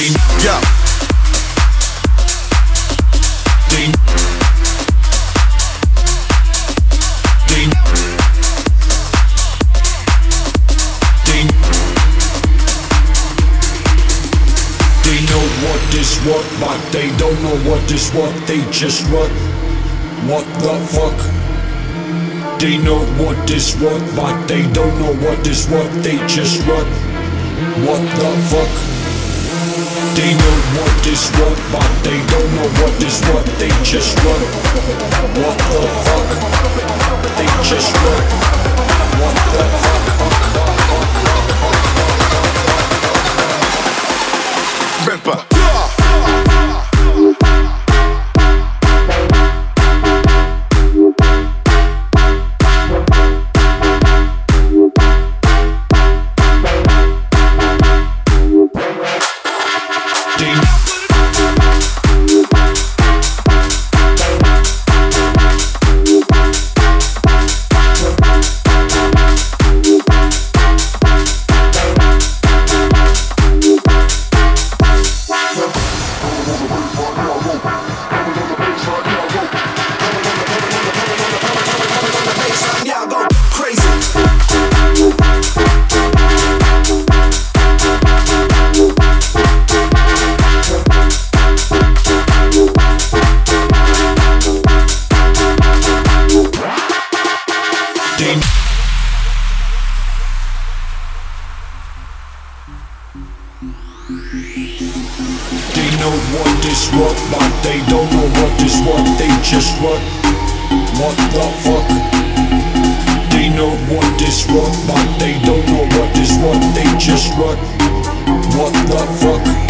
Yeah. They, know what is what, but they don't know what is what. They just what? What the fuck? They know what is what, but they don't know what is what. They just what? What the fuck? They know what is what, but they don't know what is what. They just run. What the fuck? What is what, but they don't know what is what. They just what? What the fuck? They know what is what, but they don't know what is what. They just what? What the fuck?